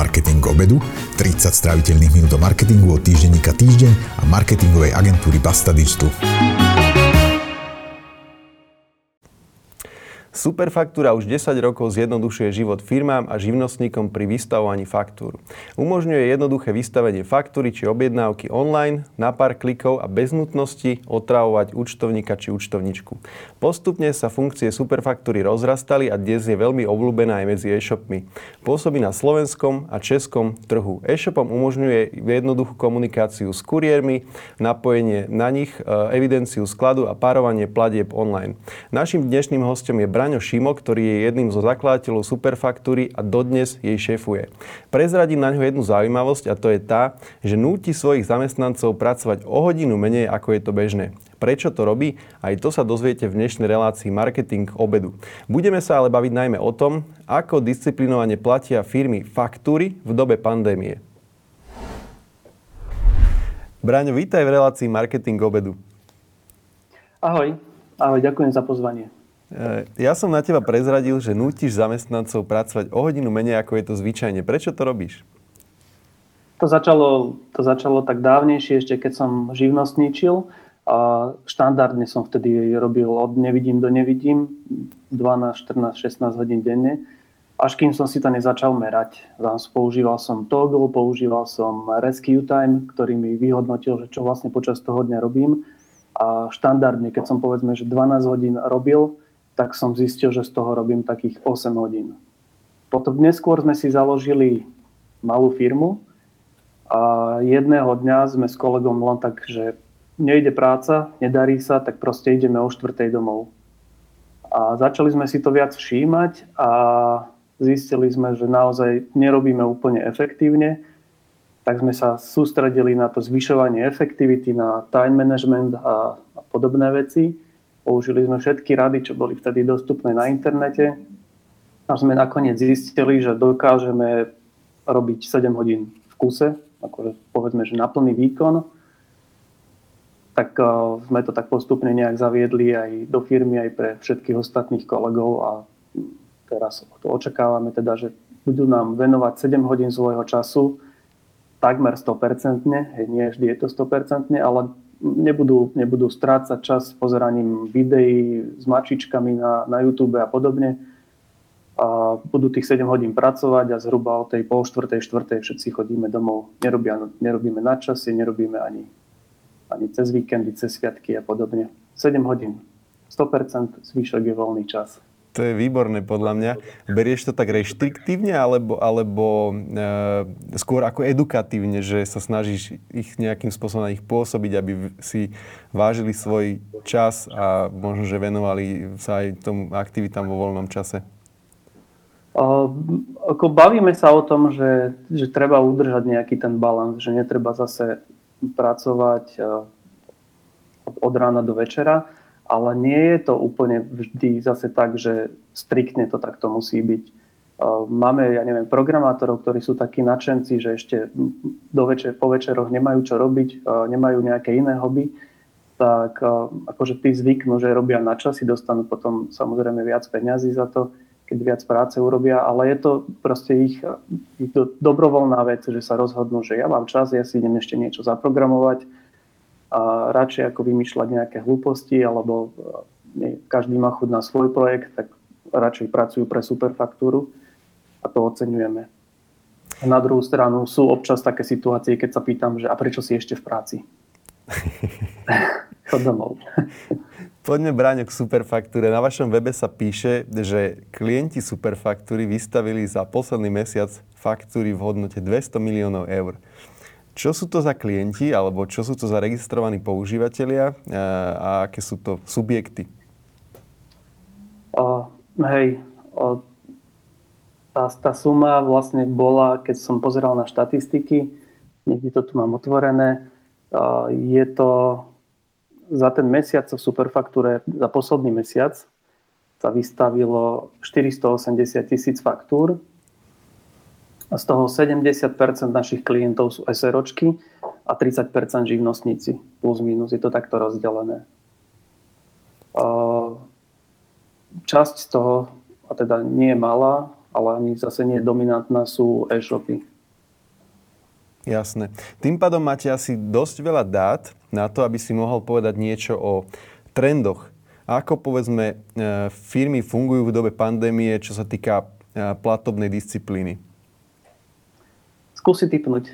Marketing obedu, 30 stráviteľných minút o marketingu od týždenníka Týždeň a marketingovej agentúry Basta Digital. Superfaktúra už 10 rokov zjednodušuje život firmám a živnostníkom pri vystavovaní faktúr. Umožňuje jednoduché vystavenie faktúry či objednávky online na pár klikov a bez nutnosti otravovať účtovníka či účtovničku. Postupne sa funkcie superfaktúry rozrastali a dnes je veľmi obľúbená aj medzi e-shopmi. Pôsobí na slovenskom a českom trhu. E-shopom umožňuje jednoduchú komunikáciu s kuriérmi, napojenie na nich, e, evidenciu skladu a párovanie platieb online. Našim dnešným hostom je Braňo Šimo, ktorý je jedným zo zakladateľov Superfaktúry a dodnes jej šéfuje. Prezradím na ňo jednu zaujímavosť a to je tá, že núti svojich zamestnancov pracovať o hodinu menej ako je to bežné. Prečo to robí? Aj to sa dozviete v dnešnej relácii Marketing obedu. Budeme sa ale baviť najmä o tom, ako disciplinovane platia firmy faktúry v dobe pandémie. Braňo, vítaj v relácii Marketing obedu. Ahoj, ahoj, ďakujem za pozvanie. E, ja som na teba prezradil, že nutíš zamestnancov pracovať o hodinu menej, ako je to zvyčajne. Prečo to robíš? To začalo, to začalo tak dávnejšie, ešte keď som živnostníčil. A štandardne som vtedy robil od nevidím do nevidím, 12, 14, 16 hodín denne. Až kým som si to nezačal merať. Používal som Toggle, používal som Rescue Time, ktorý mi vyhodnotil, že čo vlastne počas toho dňa robím. A štandardne, keď som povedzme, že 12 hodín robil, tak som zistil, že z toho robím takých 8 hodín. Potom neskôr sme si založili malú firmu a jedného dňa sme s kolegom len tak, že nejde práca, nedarí sa, tak proste ideme o štvrtej domov. A začali sme si to viac všímať a zistili sme, že naozaj nerobíme úplne efektívne, tak sme sa sústredili na to zvyšovanie efektivity, na time management a, a podobné veci. Použili sme všetky rady, čo boli vtedy dostupné na internete. A sme nakoniec zistili, že dokážeme robiť 7 hodín v kuse, akože povedzme, že na plný výkon, tak uh, sme to tak postupne nejak zaviedli aj do firmy, aj pre všetkých ostatných kolegov a teraz to očakávame teda, že budú nám venovať 7 hodín svojho času takmer 100%, nie vždy je to 100%, ale nebudú, nebudú strácať čas pozeraním videí s mačičkami na, na YouTube a podobne. A budú tých 7 hodín pracovať a zhruba o tej pol štvrtej, štvrtej všetci chodíme domov. Nerobia, nerobíme na časy, nerobíme ani, ani cez víkendy, cez sviatky a podobne. 7 hodín. 100% zvyšok je voľný čas. To je výborné podľa mňa. Berieš to tak reštriktívne alebo, alebo e, skôr ako edukatívne, že sa snažíš ich nejakým spôsobom na nich pôsobiť, aby si vážili svoj čas a možno, že venovali sa aj tomu aktivitám vo voľnom čase? Uh, ako bavíme sa o tom, že, že treba udržať nejaký ten balans, že netreba zase pracovať uh, od rána do večera ale nie je to úplne vždy zase tak, že striktne to takto musí byť. Máme, ja neviem, programátorov, ktorí sú takí nadšenci, že ešte do večer, po večeroch nemajú čo robiť, nemajú nejaké iné hobby, tak akože tí zvyknú, že robia na časy, dostanú potom samozrejme viac peňazí za to, keď viac práce urobia, ale je to proste ich, ich do, dobrovoľná vec, že sa rozhodnú, že ja mám čas, ja si idem ešte niečo zaprogramovať, a radšej ako vymýšľať nejaké hlúposti alebo nie, každý má chuť na svoj projekt, tak radšej pracujú pre superfaktúru a to oceňujeme. A na druhú stranu sú občas také situácie, keď sa pýtam, že a prečo si ešte v práci? Chod domov. Poďme bráň k superfaktúre. Na vašom webe sa píše, že klienti superfaktúry vystavili za posledný mesiac faktúry v hodnote 200 miliónov eur. Čo sú to za klienti, alebo čo sú to za registrovaní používateľia a aké sú to subjekty? O, hej, o, tá, tá suma vlastne bola, keď som pozeral na štatistiky, niekde to tu mám otvorené, o, je to za ten mesiac v Superfaktúre, za posledný mesiac sa vystavilo 480 tisíc faktúr a z toho 70% našich klientov sú SROčky a 30% živnostníci. Plus minus je to takto rozdelené. Časť z toho, a teda nie je malá, ale ani zase nie dominantná sú e-shopy. Jasné. Tým pádom máte asi dosť veľa dát na to, aby si mohol povedať niečo o trendoch. Ako povedzme e, firmy fungujú v dobe pandémie, čo sa týka e, platobnej disciplíny? Skúsi typnúť.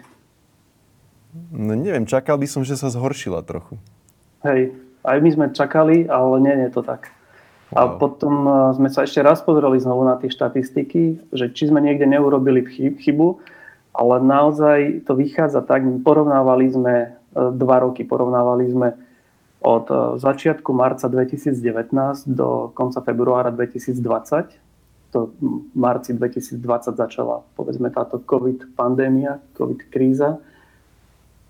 No neviem, čakal by som, že sa zhoršila trochu. Hej, aj my sme čakali, ale nie, nie je to tak. Wow. A potom e, sme sa ešte raz pozreli znovu na tie štatistiky, že či sme niekde neurobili chybu, ale naozaj to vychádza tak, porovnávali sme e, dva roky, porovnávali sme od e, začiatku marca 2019 do konca februára 2020. To v marci 2020 začala povedzme táto COVID pandémia, COVID kríza.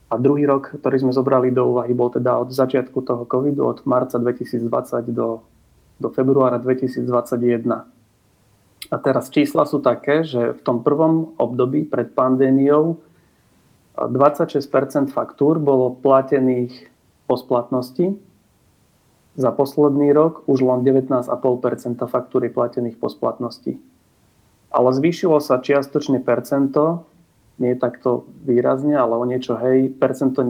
A druhý rok, ktorý sme zobrali do úvahy, bol teda od začiatku toho covidu, od marca 2020 do, do februára 2021. A teraz čísla sú také, že v tom prvom období pred pandémiou 26 faktúr bolo platených po splatnosti. Za posledný rok už len 19,5 faktúry platených po splatnosti. Ale zvýšilo sa čiastočne percento, nie takto výrazne, ale o niečo hej, percento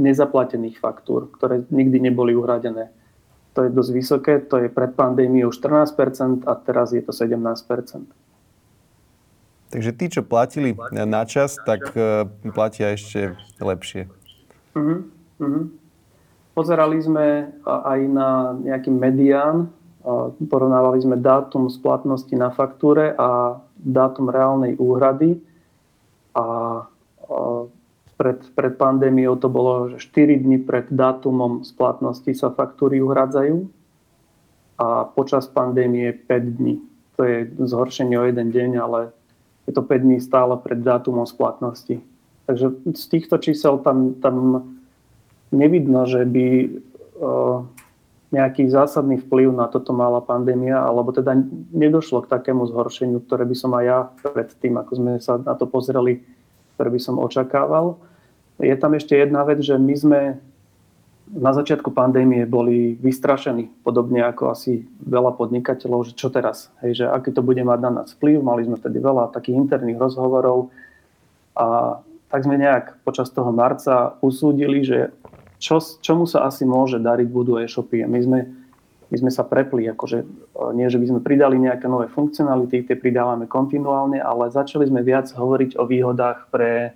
nezaplatených faktúr, ktoré nikdy neboli uhradené to je dosť vysoké, to je pred pandémiou 14% a teraz je to 17%. Takže tí, čo platili na čas, tak uh, platia ešte lepšie. Uh-huh, uh-huh. Pozerali sme aj na nejaký medián, porovnávali sme dátum splatnosti na faktúre a dátum reálnej úhrady a pred, pred pandémiou to bolo, že 4 dní pred dátumom splatnosti sa faktúry uhradzajú a počas pandémie 5 dní. To je zhoršenie o jeden deň, ale je to 5 dní stále pred dátumom splatnosti. Takže z týchto čísel tam, tam nevidno, že by nejaký zásadný vplyv na toto mala pandémia, alebo teda nedošlo k takému zhoršeniu, ktoré by som aj ja pred tým, ako sme sa na to pozreli, ktoré by som očakával. Je tam ešte jedna vec, že my sme na začiatku pandémie boli vystrašení, podobne ako asi veľa podnikateľov, že čo teraz, hej, že aký to bude mať na nás vplyv. Mali sme vtedy veľa takých interných rozhovorov a tak sme nejak počas toho marca usúdili, že čo, čomu sa asi môže dariť budú e-shopy. My sme, my sme sa prepli, akože nie, že by sme pridali nejaké nové funkcionality, tie pridávame kontinuálne, ale začali sme viac hovoriť o výhodách pre,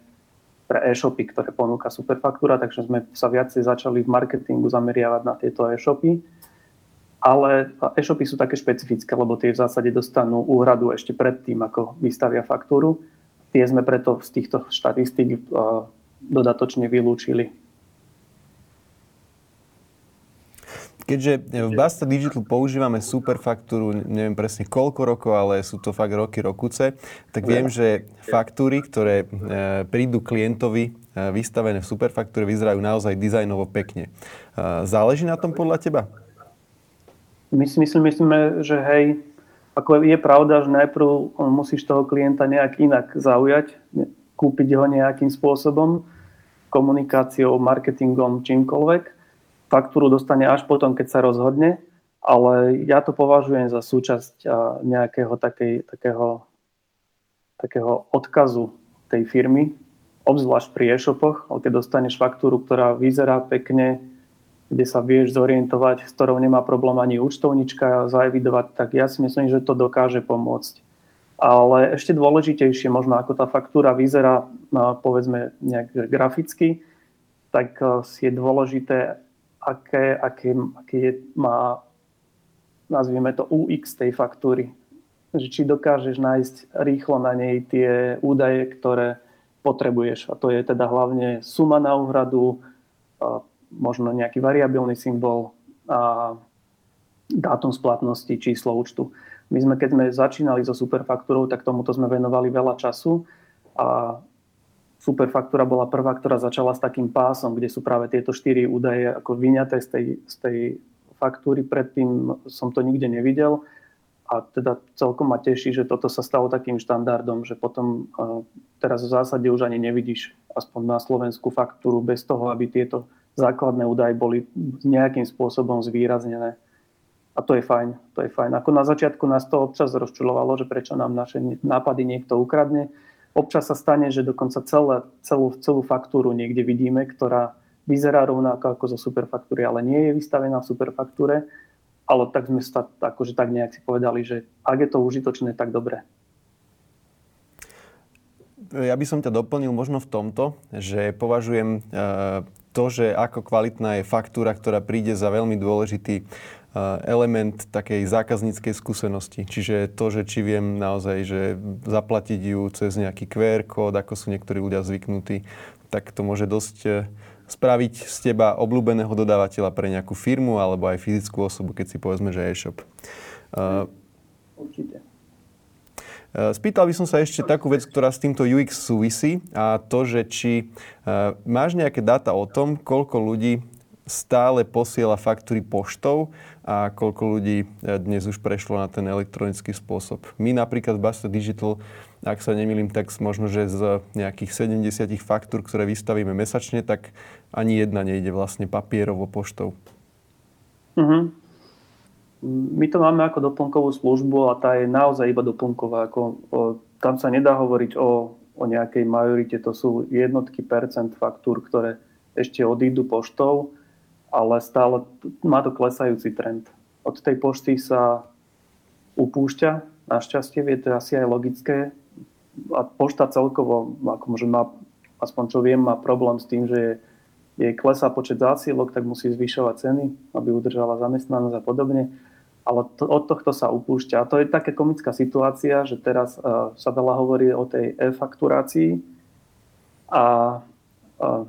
pre e-shopy, ktoré ponúka Superfaktúra, takže sme sa viacej začali v marketingu zameriavať na tieto e-shopy. Ale e-shopy sú také špecifické, lebo tie v zásade dostanú úhradu ešte predtým, ako vystavia faktúru. Tie sme preto z týchto štatistík dodatočne vylúčili. Keďže v Basta Digital používame superfaktúru, neviem presne koľko rokov, ale sú to fakt roky, rokuce, tak viem, že faktúry, ktoré e, prídu klientovi e, vystavené v superfaktúre, vyzerajú naozaj dizajnovo pekne. E, záleží na tom podľa teba? My si myslím, myslíme, že hej, ako je pravda, že najprv musíš toho klienta nejak inak zaujať, kúpiť ho nejakým spôsobom, komunikáciou, marketingom, čímkoľvek faktúru dostane až potom, keď sa rozhodne, ale ja to považujem za súčasť nejakého takej, takého, takého odkazu tej firmy, obzvlášť pri e-shopoch, ale keď dostaneš faktúru, ktorá vyzerá pekne, kde sa vieš zorientovať, s ktorou nemá problém ani účtovnička zaevidovať, tak ja si myslím, že to dokáže pomôcť. Ale ešte dôležitejšie, možno ako tá faktúra vyzerá, povedzme nejak graficky, tak je dôležité, aké, aké, aké je, má, nazvime to UX tej faktúry. Že či dokážeš nájsť rýchlo na nej tie údaje, ktoré potrebuješ. A to je teda hlavne suma na úhradu, možno nejaký variabilný symbol a dátum splatnosti, číslo účtu. My sme, keď sme začínali so superfaktúrou, tak tomuto sme venovali veľa času a Superfaktúra bola prvá, ktorá začala s takým pásom, kde sú práve tieto štyri údaje ako vyňaté z tej, z tej faktúry. Predtým som to nikde nevidel a teda celkom ma teší, že toto sa stalo takým štandardom, že potom teraz v zásade už ani nevidíš aspoň na Slovensku faktúru bez toho, aby tieto základné údaje boli nejakým spôsobom zvýraznené. A a to je fajn, to je fajn. Ako na začiatku nás to občas rozčulovalo, že prečo nám naše nápady niekto ukradne. Občas sa stane, že dokonca celé, celú, celú faktúru niekde vidíme, ktorá vyzerá rovnako ako zo superfaktúry, ale nie je vystavená v superfaktúre. Ale tak sme sa akože tak nejak si povedali, že ak je to užitočné, tak dobre. Ja by som ťa doplnil možno v tomto, že považujem e, to, že ako kvalitná je faktúra, ktorá príde za veľmi dôležitý element takej zákazníckej skúsenosti. Čiže to, že či viem naozaj, že zaplatiť ju cez nejaký QR kód, ako sú niektorí ľudia zvyknutí, tak to môže dosť e, spraviť z teba obľúbeného dodávateľa pre nejakú firmu alebo aj fyzickú osobu, keď si povedzme, že e-shop. Určite. E, spýtal by som sa ešte takú vec, ktorá s týmto UX súvisí a to, že či máš nejaké dáta o tom, koľko ľudí stále posiela faktúry poštou a koľko ľudí e, dnes už prešlo na ten elektronický spôsob. My napríklad v Basta Digital, ak sa nemýlim, tak možno, že z nejakých 70 faktúr, ktoré vystavíme mesačne, tak ani jedna nejde vlastne papierovo poštou. Uh-huh. My to máme ako doplnkovú službu a tá je naozaj iba doplnková. Ako, o, tam sa nedá hovoriť o, o nejakej majorite, to sú jednotky percent faktúr, ktoré ešte odídu poštou ale stále má to klesajúci trend. Od tej pošty sa upúšťa, našťastie, vie, to je asi aj logické. A pošta celkovo, ako môže má, aspoň čo viem, má problém s tým, že jej klesá počet zásielok, tak musí zvyšovať ceny, aby udržala zamestnanosť a podobne. Ale to, od tohto sa upúšťa. A to je taká komická situácia, že teraz uh, sa veľa hovorí o tej e-fakturácii a uh,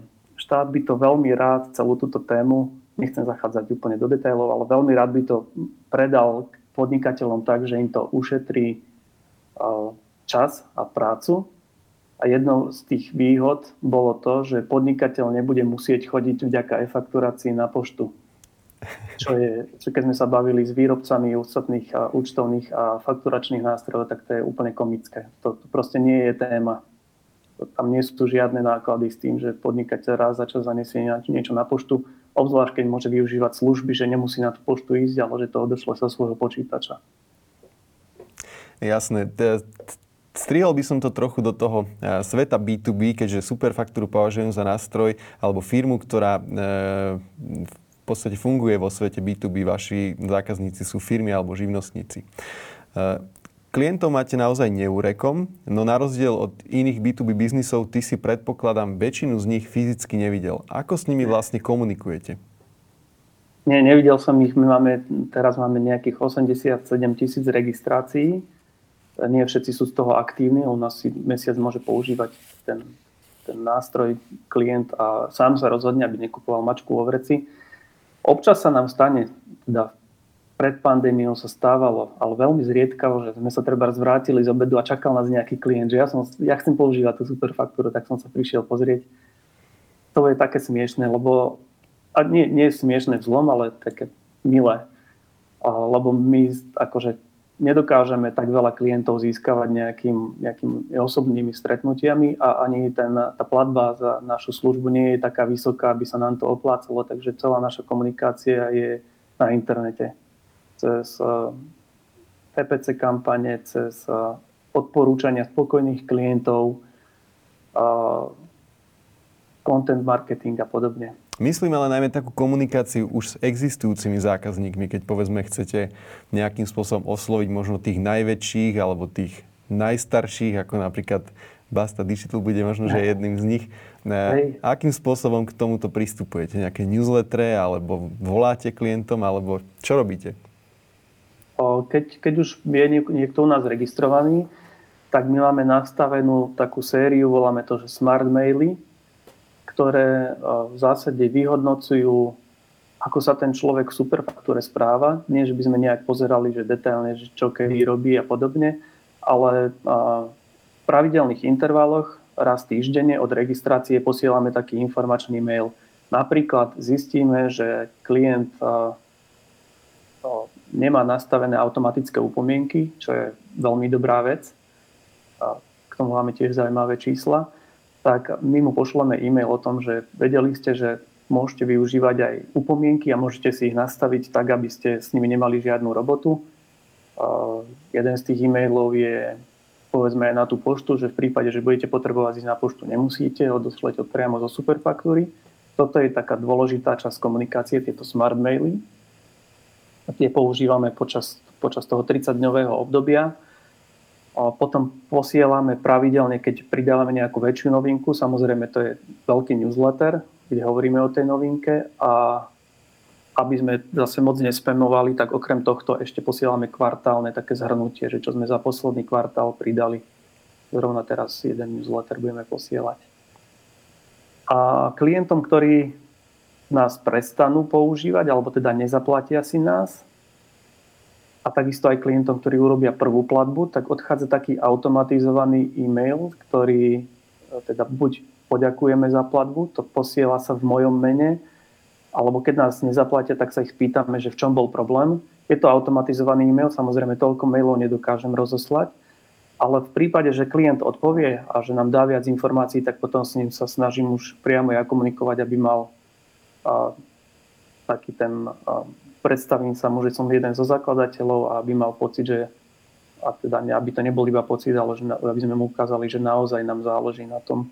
štát by to veľmi rád celú túto tému, nechcem zachádzať úplne do detailov, ale veľmi rád by to predal podnikateľom tak, že im to ušetrí čas a prácu. A jednou z tých výhod bolo to, že podnikateľ nebude musieť chodiť vďaka e-fakturácii na poštu. Čo je, čo keď sme sa bavili s výrobcami ostatných a účtovných a fakturačných nástrojov, tak to je úplne komické. To, to proste nie je téma tam nie sú žiadne náklady s tým, že podnikateľ raz za čas zanesie niečo na poštu, obzvlášť keď môže využívať služby, že nemusí na tú poštu ísť, ale že to odošle sa svojho počítača. Jasné. Strihol by som to trochu do toho e, sveta B2B, keďže Superfaktúru považujem za nástroj alebo firmu, ktorá e, v podstate funguje vo svete B2B. Vaši zákazníci sú firmy alebo živnostníci. Klientov máte naozaj neúrekom, no na rozdiel od iných B2B biznisov, ty si predpokladám väčšinu z nich fyzicky nevidel. Ako s nimi vlastne komunikujete? Nie, nevidel som ich. My máme, teraz máme nejakých 87 tisíc registrácií. Nie všetci sú z toho aktívni. U nás si mesiac môže používať ten, ten nástroj klient a sám sa rozhodne, aby nekupoval mačku vo vreci. Občas sa nám stane, teda pred pandémiou sa stávalo, ale veľmi zriedkavo, že sme sa treba zvrátili z obedu a čakal nás nejaký klient, že ja, som, ja chcem používať tú superfaktúru, tak som sa prišiel pozrieť. To je také smiešné, lebo a nie, nie je smiešné v zlom, ale také milé. A, lebo my akože nedokážeme tak veľa klientov získavať nejakým, nejakými osobnými stretnutiami a ani ten, tá platba za našu službu nie je taká vysoká, aby sa nám to oplácalo, takže celá naša komunikácia je na internete cez PPC eh, kampane, cez eh, odporúčania spokojných klientov, eh, content marketing a podobne. Myslím ale najmä takú komunikáciu už s existujúcimi zákazníkmi, keď povedzme chcete nejakým spôsobom osloviť možno tých najväčších alebo tých najstarších, ako napríklad Basta Digital bude možno, že jedným z nich. Hej. Akým spôsobom k tomuto pristupujete? Nejaké newslettere, alebo voláte klientom, alebo čo robíte? Keď, keď už je niekto u nás registrovaný, tak my máme nastavenú takú sériu, voláme to, že smart maily, ktoré v zásade vyhodnocujú, ako sa ten človek v superfaktúre správa. Nie, že by sme nejak pozerali, že detailne, že čo kedy robí a podobne, ale v pravidelných intervaloch raz týždenne od registrácie posielame taký informačný mail. Napríklad zistíme, že klient nemá nastavené automatické upomienky, čo je veľmi dobrá vec. A k tomu máme tiež zaujímavé čísla. Tak my mu pošleme e-mail o tom, že vedeli ste, že môžete využívať aj upomienky a môžete si ich nastaviť tak, aby ste s nimi nemali žiadnu robotu. Uh, jeden z tých e-mailov je povedzme aj na tú poštu, že v prípade, že budete potrebovať ísť na poštu, nemusíte, odoslať od priamo zo superfaktúry. Toto je taká dôležitá časť komunikácie, tieto smart maily. A tie používame počas, počas toho 30-dňového obdobia. A potom posielame pravidelne, keď pridávame nejakú väčšiu novinku. Samozrejme, to je veľký newsletter, kde hovoríme o tej novinke a aby sme zase moc nespemovali, tak okrem tohto ešte posielame kvartálne také zhrnutie, že čo sme za posledný kvartál pridali. Zrovna teraz jeden newsletter budeme posielať. A klientom, ktorí nás prestanú používať, alebo teda nezaplatia si nás, a takisto aj klientom, ktorí urobia prvú platbu, tak odchádza taký automatizovaný e-mail, ktorý teda buď poďakujeme za platbu, to posiela sa v mojom mene, alebo keď nás nezaplatia, tak sa ich pýtame, že v čom bol problém. Je to automatizovaný e-mail, samozrejme toľko mailov nedokážem rozoslať, ale v prípade, že klient odpovie a že nám dá viac informácií, tak potom s ním sa snažím už priamo ja komunikovať, aby mal a, taký ten, a, predstavím sa mu, že som jeden zo zakladateľov a aby mal pocit, že a teda aby to nebol iba pocit, ale že, aby sme mu ukázali, že naozaj nám záleží na tom,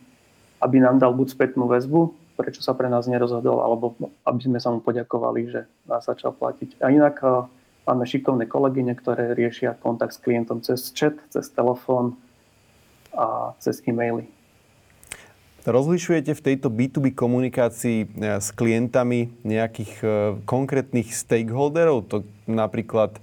aby nám dal buď spätnú väzbu, prečo sa pre nás nerozhodol, alebo aby sme sa mu poďakovali, že nás začal platiť. A inak eh, máme šikovné kolegyne, ktoré riešia kontakt s klientom cez chat, cez telefón a cez e-maily. Rozlišujete v tejto B2B komunikácii eh, s klientami nejakých eh, konkrétnych stakeholderov? To napríklad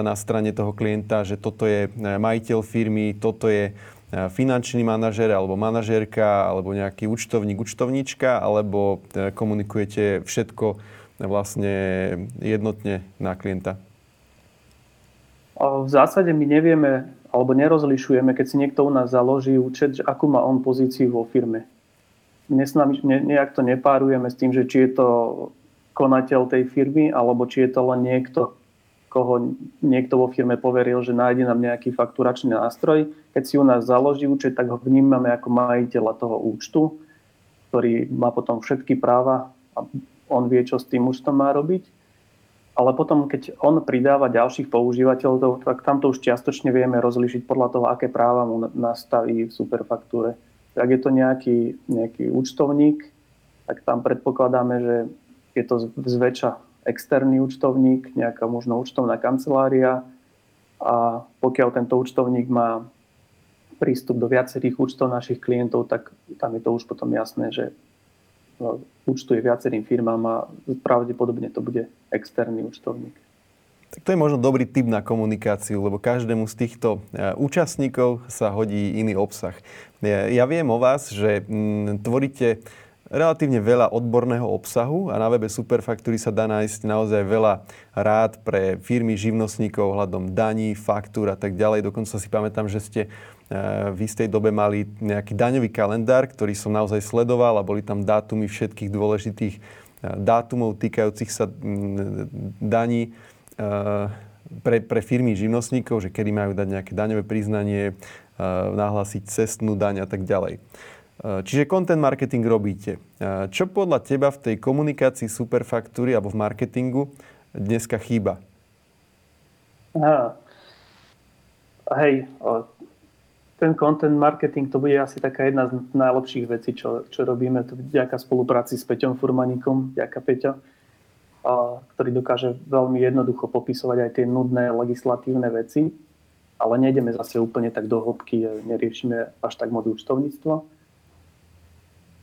na strane toho klienta, že toto je majiteľ firmy, toto je E, finančný manažer alebo manažérka alebo nejaký účtovník, účtovníčka alebo e, komunikujete všetko vlastne jednotne na klienta? V zásade my nevieme alebo nerozlišujeme, keď si niekto u nás založí účet, že akú má on pozíciu vo firme. Nesnami, ne, nejak to nepárujeme s tým, že či je to konateľ tej firmy, alebo či je to len niekto, koho niekto vo firme poveril, že nájde nám nejaký fakturačný nástroj. Keď si u nás založí účet, tak ho vnímame ako majiteľa toho účtu, ktorý má potom všetky práva a on vie, čo s tým účtom má robiť. Ale potom, keď on pridáva ďalších používateľov, tak tamto už čiastočne vieme rozlišiť podľa toho, aké práva mu nastaví v superfaktúre. Ak je to nejaký, nejaký účtovník, tak tam predpokladáme, že je to zväčša externý účtovník, nejaká možno účtovná kancelária a pokiaľ tento účtovník má prístup do viacerých účtov našich klientov, tak tam je to už potom jasné, že účtuje viacerým firmám a pravdepodobne to bude externý účtovník. Tak to je možno dobrý typ na komunikáciu, lebo každému z týchto e, účastníkov sa hodí iný obsah. Ja viem o vás, že mm, tvoríte relatívne veľa odborného obsahu a na webe Superfaktúry sa dá nájsť naozaj veľa rád pre firmy, živnostníkov hľadom daní, faktúr a tak ďalej. Dokonca si pamätám, že ste eh, v istej dobe mali nejaký daňový kalendár, ktorý som naozaj sledoval a boli tam dátumy všetkých dôležitých eh, dátumov týkajúcich sa mm, daní eh, pre, pre firmy živnostníkov, že kedy majú dať nejaké daňové priznanie, nahlásiť cestnú daň a tak ďalej. Eh, čiže content marketing robíte. Eh, čo podľa teba v tej komunikácii superfaktúry alebo v marketingu dneska chýba? Aha. Hej, ten content marketing to bude asi taká jedna z najlepších vecí, čo, čo robíme. To vďaka spolupráci s Peťom Furmaníkom, vďaka Peťo, ktorý dokáže veľmi jednoducho popisovať aj tie nudné legislatívne veci, ale nejdeme zase úplne tak do hĺbky, neriešime až tak moc účtovníctvo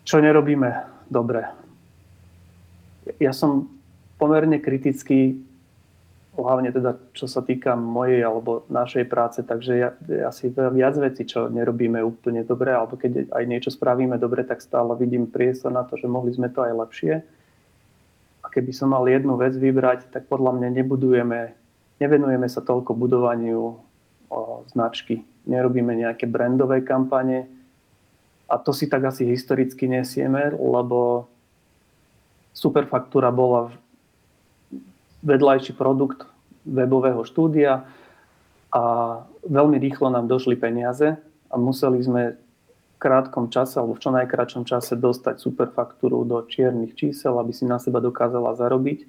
čo nerobíme dobre. Ja som pomerne kritický, hlavne teda čo sa týka mojej alebo našej práce, takže ja, asi viac vecí, čo nerobíme úplne dobre, alebo keď aj niečo spravíme dobre, tak stále vidím priestor na to, že mohli sme to aj lepšie. A keby som mal jednu vec vybrať, tak podľa mňa nebudujeme, nevenujeme sa toľko budovaniu o, značky. Nerobíme nejaké brandové kampane, a to si tak asi historicky nesieme, lebo Superfaktúra bola vedľajší produkt webového štúdia a veľmi rýchlo nám došli peniaze a museli sme krátkom čase alebo v čo najkračom čase dostať super faktúru do čiernych čísel, aby si na seba dokázala zarobiť.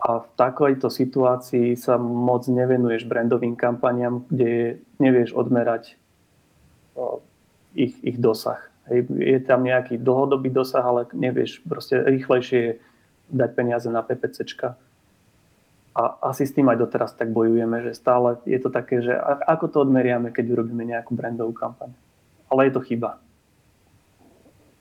A v takejto situácii sa moc nevenuješ brandovým kampaniam, kde nevieš odmerať ich, ich dosah. Je tam nejaký dlhodobý dosah, ale nevieš proste rýchlejšie dať peniaze na PPCčka. A asi s tým aj doteraz tak bojujeme, že stále je to také, že ako to odmeriame, keď urobíme nejakú brandovú kampaň ale je to chyba.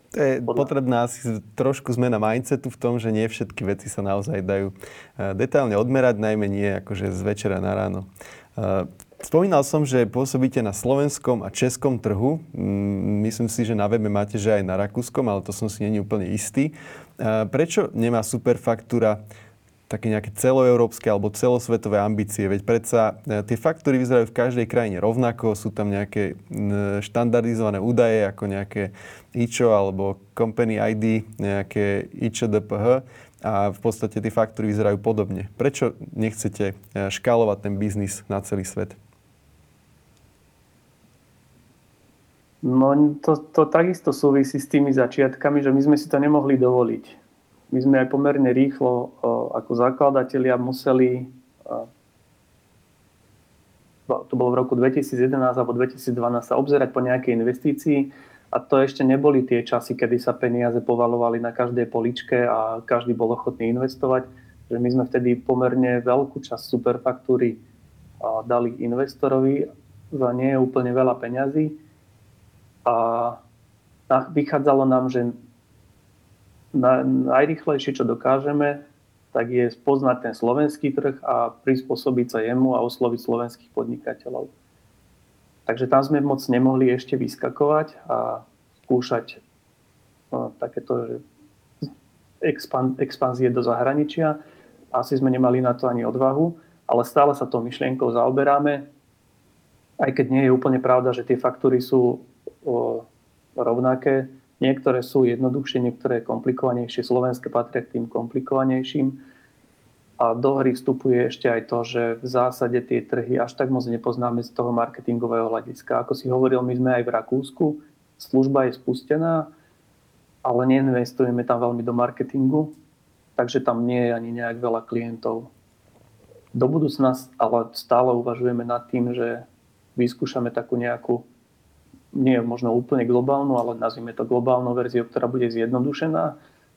To je Podľa. potrebná asi trošku zmena mindsetu v tom, že nie všetky veci sa naozaj dajú eh, detailne odmerať, najmä nie akože z večera na ráno. Eh, spomínal som, že pôsobíte na slovenskom a českom trhu. Mm, myslím si, že na webe máte, že aj na rakúskom, ale to som si není úplne istý. Eh, prečo nemá Superfaktúra také nejaké celoeurópske alebo celosvetové ambície. Veď predsa e, tie faktúry vyzerajú v každej krajine rovnako, sú tam nejaké štandardizované údaje ako nejaké IČO alebo Company ID, nejaké IČO DPH a v podstate tie faktúry vyzerajú podobne. Prečo nechcete e, škálovať ten biznis na celý svet? No to, to takisto súvisí s tými začiatkami, že my sme si to nemohli dovoliť my sme aj pomerne rýchlo ako zakladatelia museli, to bolo v roku 2011 alebo 2012, sa obzerať po nejakej investícii a to ešte neboli tie časy, kedy sa peniaze povalovali na každej poličke a každý bol ochotný investovať. Že my sme vtedy pomerne veľkú časť superfaktúry dali investorovi za nie úplne veľa peňazí a vychádzalo nám, že na, najrychlejšie, čo dokážeme, tak je spoznať ten slovenský trh a prispôsobiť sa jemu a osloviť slovenských podnikateľov. Takže tam sme moc nemohli ešte vyskakovať a skúšať no, takéto expan, expanzie do zahraničia. Asi sme nemali na to ani odvahu, ale stále sa tou myšlienkou zaoberáme. Aj keď nie je úplne pravda, že tie faktúry sú o, rovnaké, Niektoré sú jednoduchšie, niektoré komplikovanejšie. Slovenské patria k tým komplikovanejším. A do hry vstupuje ešte aj to, že v zásade tie trhy až tak moc nepoznáme z toho marketingového hľadiska. Ako si hovoril, my sme aj v Rakúsku, služba je spustená, ale neinvestujeme tam veľmi do marketingu, takže tam nie je ani nejak veľa klientov. Do budúcna ale stále uvažujeme nad tým, že vyskúšame takú nejakú nie možno úplne globálnu, ale nazvime to globálnu verziu, ktorá bude zjednodušená.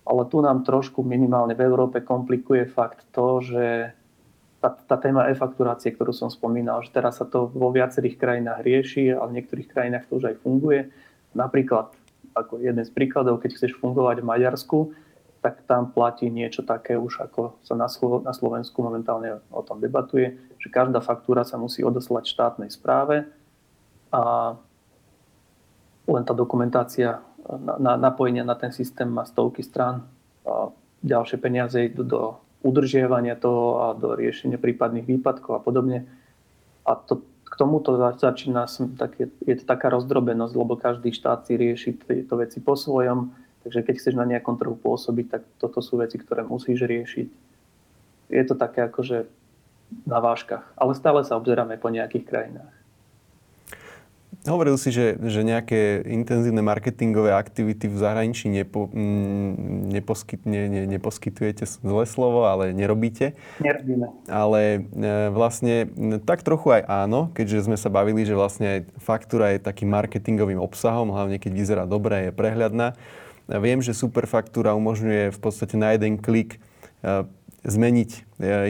Ale tu nám trošku minimálne v Európe komplikuje fakt to, že tá, tá téma e-fakturácie, ktorú som spomínal, že teraz sa to vo viacerých krajinách rieši, ale v niektorých krajinách to už aj funguje. Napríklad, ako jeden z príkladov, keď chceš fungovať v Maďarsku, tak tam platí niečo také už, ako sa na, na Slovensku momentálne o tom debatuje, že každá faktúra sa musí odoslať štátnej správe a len tá dokumentácia na, na, napojenia na ten systém má stovky strán. A ďalšie peniaze idú do udržiavania toho a do riešenia prípadných výpadkov a podobne. A to, k tomuto začína, tak je, je to taká rozdrobenosť, lebo každý štát si rieši tieto veci po svojom. Takže keď chceš na nejakom trhu pôsobiť, tak toto sú veci, ktoré musíš riešiť. Je to také akože na váškach. Ale stále sa obzeráme po nejakých krajinách. Hovoril si, že, že nejaké intenzívne marketingové aktivity v zahraničí nepo, mm, neposkyt, ne, ne, neposkytujete zlé slovo, ale nerobíte. Nerobíme. Ale e, vlastne tak trochu aj áno, keďže sme sa bavili, že vlastne aj faktúra je takým marketingovým obsahom, hlavne keď vyzerá dobre, je prehľadná. Viem, že Superfaktúra umožňuje v podstate na jeden klik e, zmeniť e,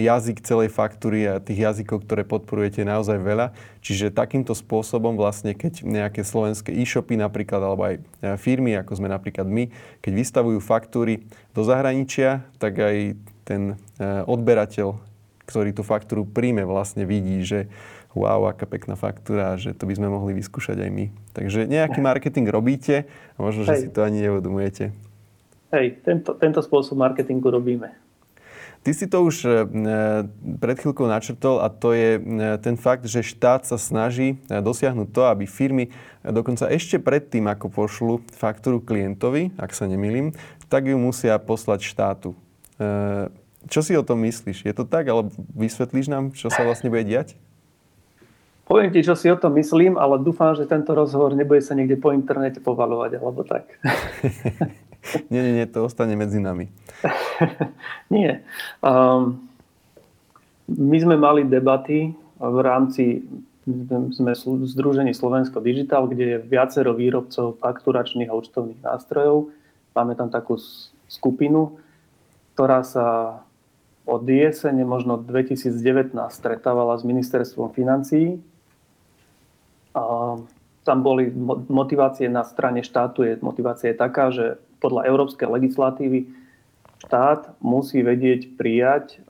jazyk celej faktúry a tých jazykov, ktoré podporujete naozaj veľa. Čiže takýmto spôsobom vlastne, keď nejaké slovenské e-shopy napríklad, alebo aj e, firmy, ako sme napríklad my, keď vystavujú faktúry do zahraničia, tak aj ten e, odberateľ, ktorý tú faktúru príjme, vlastne vidí, že wow, aká pekná faktúra, že to by sme mohli vyskúšať aj my. Takže nejaký marketing robíte a možno, že Hej. si to ani neuvedomujete. Hej, tento, tento spôsob marketingu robíme. Ty si to už e, pred chvíľkou načrtol a to je e, ten fakt, že štát sa snaží e, dosiahnuť to, aby firmy dokonca ešte predtým, ako pošlu faktúru klientovi, ak sa nemýlim, tak ju musia poslať štátu. Čo si o tom myslíš? Je to tak, alebo vysvetlíš nám, čo sa vlastne bude diať? Poviem ti, čo si o tom myslím, ale dúfam, že tento rozhovor nebude sa niekde po internete povalovať, alebo tak. nie, nie, nie, to ostane medzi nami. nie. Um, my sme mali debaty v rámci sme Združení Slovensko Digital, kde je viacero výrobcov fakturačných a účtovných nástrojov. Máme tam takú skupinu, ktorá sa od jesene, možno 2019 stretávala s ministerstvom financií a tam boli motivácie na strane štátu, je, motivácia je taká, že podľa európskej legislatívy štát musí vedieť prijať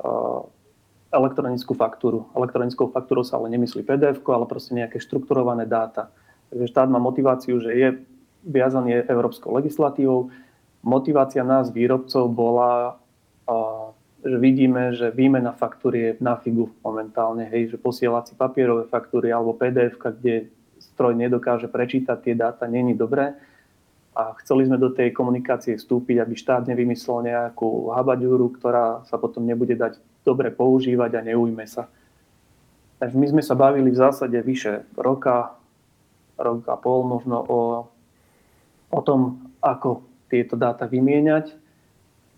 elektronickú faktúru. Elektronickou faktúrou sa ale nemyslí pdf ale proste nejaké štrukturované dáta. Takže štát má motiváciu, že je viazaný európskou legislatívou. Motivácia nás, výrobcov, bola, že vidíme, že výmena faktúry je na figu momentálne, hej, že posielať si papierové faktúry alebo pdf kde stroj nedokáže prečítať tie dáta, není dobré. A chceli sme do tej komunikácie vstúpiť, aby štát nevymyslel nejakú habaďúru, ktorá sa potom nebude dať dobre používať a neujme sa. Takže my sme sa bavili v zásade vyše roka, rok a pol možno o, o tom, ako tieto dáta vymieňať.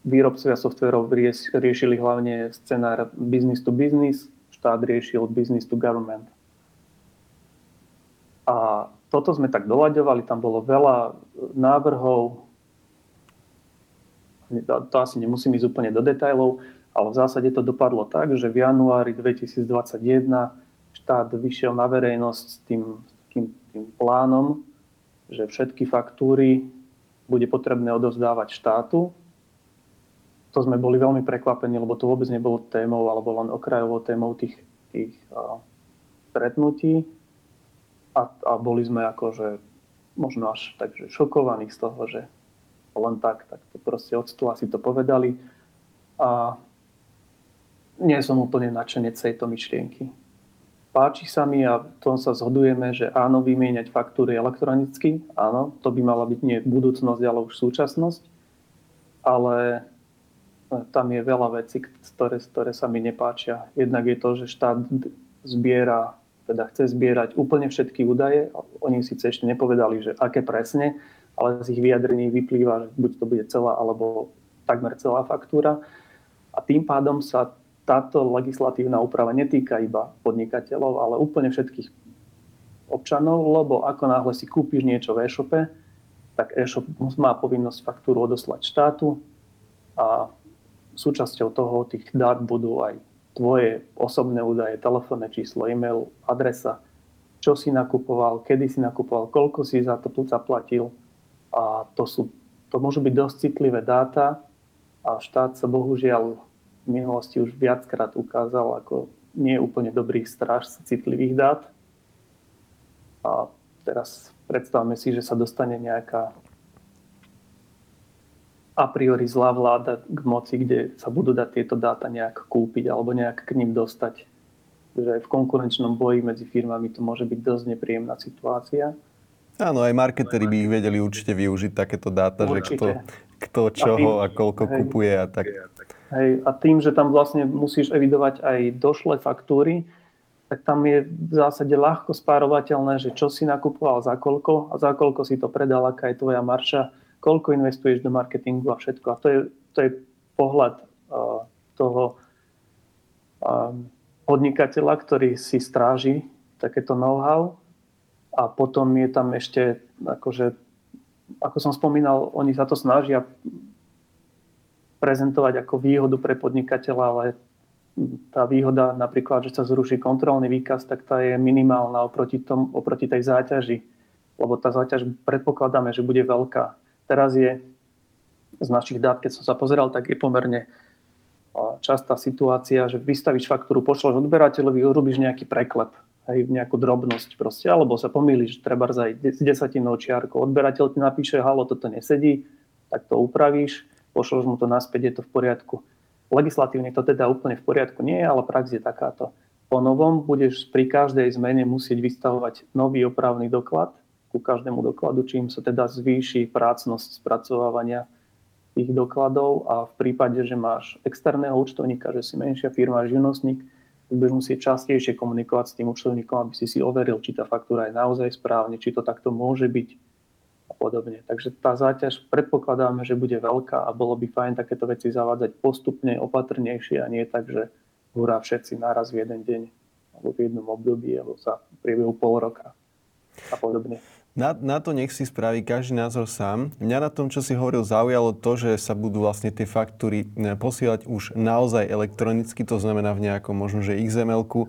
Výrobcovia softverov riešili hlavne scenár business to business, štát riešil business to government. A toto sme tak doľaďovali, tam bolo veľa návrhov, to asi nemusím ísť úplne do detajlov, ale v zásade to dopadlo tak, že v januári 2021 štát vyšiel na verejnosť s tým, tým, tým plánom, že všetky faktúry bude potrebné odovzdávať štátu. To sme boli veľmi prekvapení, lebo to vôbec nebolo témou alebo len okrajovou témou tých, tých uh, stretnutí a, a boli sme akože možno až takže šokovaní z toho, že len tak, tak to proste od stola si to povedali a nie som úplne nadšenec tejto myšlienky. Páči sa mi a tom sa zhodujeme, že áno, vymieňať faktúry elektronicky, áno, to by mala byť nie budúcnosť, ale už súčasnosť, ale e, tam je veľa vecí, ktoré, ktoré sa mi nepáčia. Jednak je to, že štát zbiera teda chce zbierať úplne všetky údaje. Oni síce ešte nepovedali, že aké presne, ale z ich vyjadrení vyplýva, že buď to bude celá alebo takmer celá faktúra. A tým pádom sa táto legislatívna úprava netýka iba podnikateľov, ale úplne všetkých občanov, lebo ako náhle si kúpiš niečo v e-shope, tak e-shop má povinnosť faktúru odoslať štátu a súčasťou toho tých dát budú aj tvoje osobné údaje, telefónne číslo, e-mail, adresa, čo si nakupoval, kedy si nakupoval, koľko si za to tu zaplatil. A to, sú, to môžu byť dosť citlivé dáta a štát sa bohužiaľ v minulosti už viackrát ukázal ako nie úplne dobrý stráž citlivých dát. A teraz predstavme si, že sa dostane nejaká a priori zlá vláda k moci, kde sa budú dať tieto dáta nejak kúpiť alebo nejak k ním dostať. Že v konkurenčnom boji medzi firmami to môže byť dosť nepríjemná situácia. Áno, aj marketéri by ich vedeli určite využiť takéto dáta, určite. že kto, kto čoho a, tým, a koľko hej, kupuje a tak. Hej, a tým, že tam vlastne musíš evidovať aj došlé faktúry, tak tam je v zásade ľahko spárovateľné, že čo si nakupoval za koľko a za koľko si to predal, aká je tvoja marša koľko investuješ do marketingu a všetko. A to je, to je pohľad uh, toho uh, podnikateľa, ktorý si stráži takéto know-how. A potom je tam ešte, akože, ako som spomínal, oni sa to snažia prezentovať ako výhodu pre podnikateľa, ale tá výhoda napríklad, že sa zruší kontrolný výkaz, tak tá je minimálna oproti, tom, oproti tej záťaži. Lebo tá záťaž predpokladáme, že bude veľká. Teraz je z našich dát, keď som sa pozeral, tak je pomerne častá situácia, že vystavíš faktúru, pošleš odberateľovi, urobíš nejaký preklep, hej, nejakú drobnosť proste, alebo sa pomýliš, treba aj s desatinou čiarkou. Odberateľ ti napíše, halo, toto nesedí, tak to upravíš, pošleš mu to naspäť, je to v poriadku. Legislatívne to teda úplne v poriadku nie je, ale prax je takáto. Po novom budeš pri každej zmene musieť vystavovať nový opravný doklad, ku každému dokladu, čím sa teda zvýši prácnosť spracovávania tých dokladov a v prípade, že máš externého účtovníka, že si menšia firma, živnostník, budeš musieť častejšie komunikovať s tým účtovníkom, aby si si overil, či tá faktúra je naozaj správne, či to takto môže byť a podobne. Takže tá záťaž predpokladáme, že bude veľká a bolo by fajn takéto veci zavádzať postupne, opatrnejšie a nie tak, že hurá všetci naraz v jeden deň alebo v jednom období alebo za priebehu pol roka a podobne. Na, na to nech si spraví každý názor sám. Mňa na tom, čo si hovoril, zaujalo to, že sa budú vlastne tie faktúry e, posielať už naozaj elektronicky, to znamená v nejakom možno, že XML-ku, e,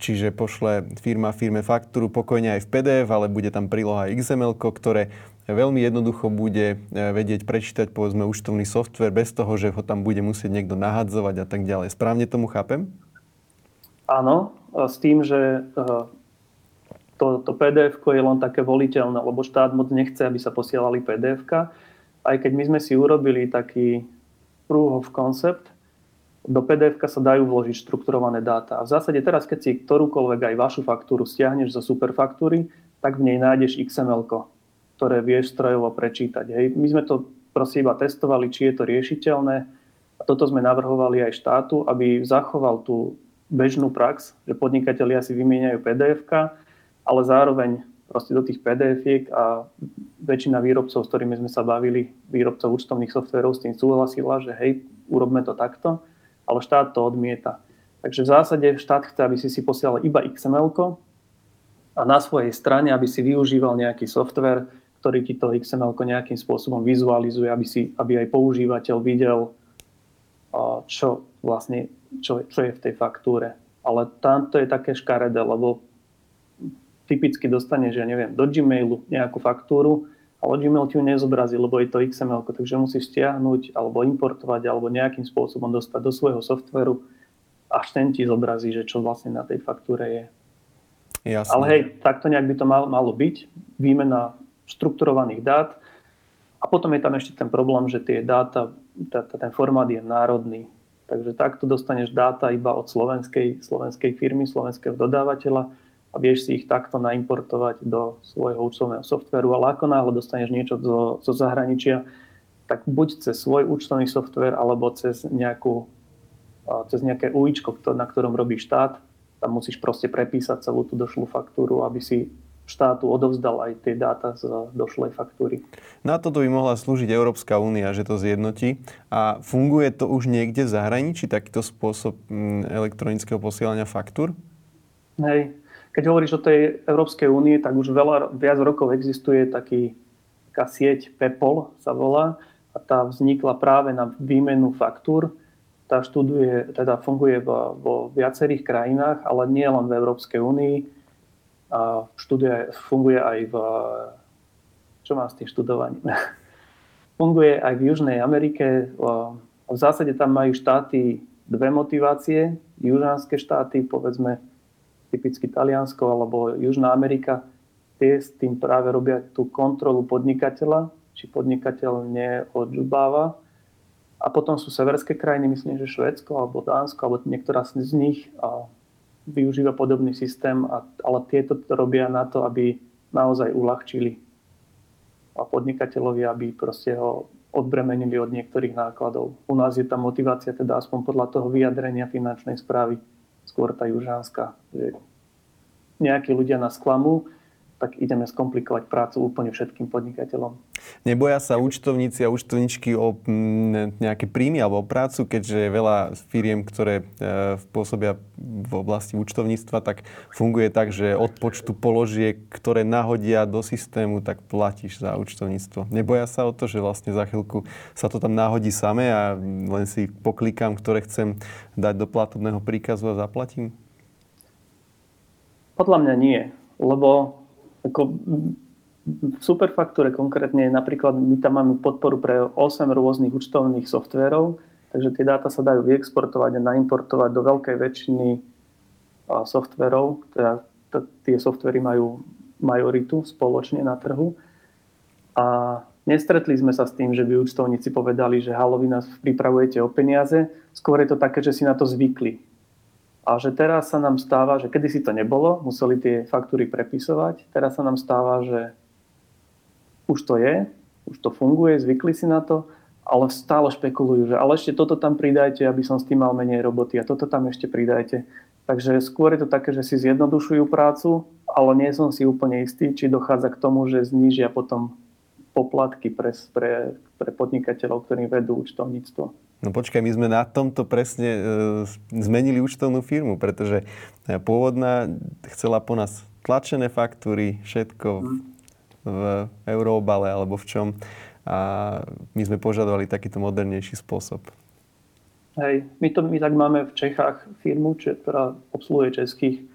čiže pošle firma firme faktúru pokojne aj v PDF, ale bude tam príloha XML, ktoré veľmi jednoducho bude e, vedieť prečítať povedzme účtovný software bez toho, že ho tam bude musieť niekto nahadzovať a tak ďalej. Správne tomu chápem? Áno, s tým, že to, to pdf je len také voliteľné, lebo štát moc nechce, aby sa posielali pdf Aj keď my sme si urobili taký proof of concept, do pdf sa dajú vložiť štrukturované dáta. A v zásade teraz, keď si ktorúkoľvek aj vašu faktúru stiahneš zo superfaktúry, tak v nej nájdeš XML, ktoré vieš strojovo prečítať. Hej. My sme to proste iba testovali, či je to riešiteľné. A toto sme navrhovali aj štátu, aby zachoval tú bežnú prax, že podnikatelia si vymieňajú pdf ale zároveň proste do tých pdf a väčšina výrobcov, s ktorými sme sa bavili, výrobcov účtovných softverov s tým súhlasila, že hej, urobme to takto, ale štát to odmieta. Takže v zásade štát chce, aby si si posielal iba XML a na svojej strane, aby si využíval nejaký software, ktorý ti to XML nejakým spôsobom vizualizuje, aby, si, aby aj používateľ videl, čo vlastne čo, čo je v tej faktúre. Ale tamto je také škaredé, lebo typicky dostaneš, ja neviem, do Gmailu nejakú faktúru, ale Gmail ti ju nezobrazí, lebo je to XML, takže musíš stiahnuť alebo importovať alebo nejakým spôsobom dostať do svojho softveru, až ten ti zobrazí, že čo vlastne na tej faktúre je. Jasne. Ale hej, takto nejak by to mal, malo byť. Výmena štrukturovaných dát. A potom je tam ešte ten problém, že tie dáta, ten formát je národný. Takže takto dostaneš dáta iba od slovenskej, slovenskej firmy, slovenského dodávateľa a vieš si ich takto naimportovať do svojho účtovného softveru, ale ako náhle dostaneš niečo zo, zo zahraničia, tak buď cez svoj účtovný software, alebo cez, nejakú, cez nejaké UIčko, na ktorom robí štát, tam musíš proste prepísať celú tú došlú faktúru, aby si štátu odovzdal aj tie dáta z došlej faktúry. Na toto by mohla slúžiť Európska únia, že to zjednotí. A funguje to už niekde v zahraničí, takýto spôsob mm, elektronického posielania faktúr? Hej, keď hovoríš o tej Európskej únie, tak už veľa, viac rokov existuje taký, taká sieť PEPOL sa volá a tá vznikla práve na výmenu faktúr. Tá študuje, teda funguje vo, vo viacerých krajinách, ale nie len v Európskej únii. A študuje, funguje aj v... Čo mám s tým študovaním? funguje aj v Južnej Amerike. V zásade tam majú štáty dve motivácie. Južanské štáty, povedzme, typicky Taliansko alebo Južná Amerika, tie s tým práve robia tú kontrolu podnikateľa, či podnikateľ neodžubáva. A potom sú severské krajiny, myslím, že Švedsko alebo Dánsko, alebo niektorá z nich a využíva podobný systém, a, ale tieto to robia na to, aby naozaj uľahčili a podnikateľovi, aby proste ho odbremenili od niektorých nákladov. U nás je tá motivácia teda aspoň podľa toho vyjadrenia finančnej správy skôr tá južánska. Že nejakí ľudia nás klamú, tak ideme skomplikovať prácu úplne všetkým podnikateľom. Neboja sa účtovníci a účtovničky o mm, nejaké príjmy alebo o prácu, keďže je veľa firiem, ktoré e, pôsobia v oblasti účtovníctva, tak funguje tak, že od počtu položiek, ktoré nahodia do systému, tak platíš za účtovníctvo. Neboja sa o to, že vlastne za chvíľku sa to tam náhodí same a len si poklikám, ktoré chcem dať do platobného príkazu a zaplatím? Podľa mňa nie, lebo ako v Superfaktúre konkrétne napríklad my tam máme podporu pre 8 rôznych účtovných softverov, takže tie dáta sa dajú vyexportovať a naimportovať do veľkej väčšiny softverov, teda tie softvery majú majoritu spoločne na trhu. A nestretli sme sa s tým, že by účtovníci povedali, že halo, vy nás pripravujete o peniaze. Skôr je to také, že si na to zvykli. A že teraz sa nám stáva, že kedy si to nebolo, museli tie faktúry prepisovať, teraz sa nám stáva, že už to je, už to funguje, zvykli si na to, ale stále špekulujú, že ale ešte toto tam pridajte, aby som s tým mal menej roboty a toto tam ešte pridajte. Takže skôr je to také, že si zjednodušujú prácu, ale nie som si úplne istý, či dochádza k tomu, že znížia potom poplatky pre, pre, pre podnikateľov, ktorí vedú účtovníctvo. No počkaj, my sme na tomto presne e, zmenili účtovnú firmu, pretože e, pôvodná chcela po nás tlačené faktúry, všetko v, mhm. v euroobale alebo v čom. A my sme požadovali takýto modernejší spôsob. Hej, my, to, my tak máme v Čechách firmu, ktorá obsluhuje českých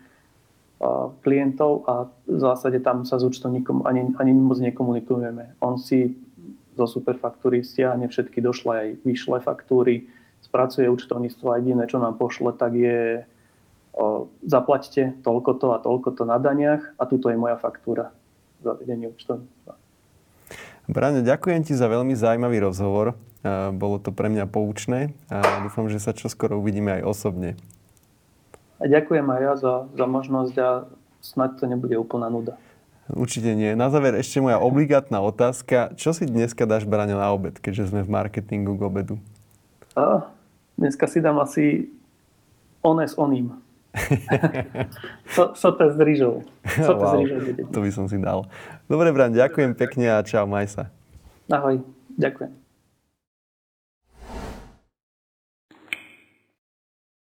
klientov a v zásade tam sa s účtovníkom ani, ani moc nekomunikujeme. On si zo superfaktúry stiahne všetky došle aj vyšle faktúry, spracuje účtovníctvo a jediné, čo nám pošle, tak je o, zaplaťte toľko to a toľko to na daniach a tuto je moja faktúra za vedenie účtovníctva. Braňo, ďakujem ti za veľmi zaujímavý rozhovor. Bolo to pre mňa poučné a dúfam, že sa čoskoro uvidíme aj osobne. A ďakujem aj ja za, za možnosť a snad to nebude úplná nuda. Určite nie. Na záver ešte moja obligátna otázka. Čo si dneska dáš, Braňo, na obed, keďže sme v marketingu k obedu? A, dneska si dám asi one s oným. so, sote s rýžou. Sote wow, s rýžou. To by som si dal. Dobre, Bran, ďakujem pekne a čau, maj sa. Ahoj, ďakujem.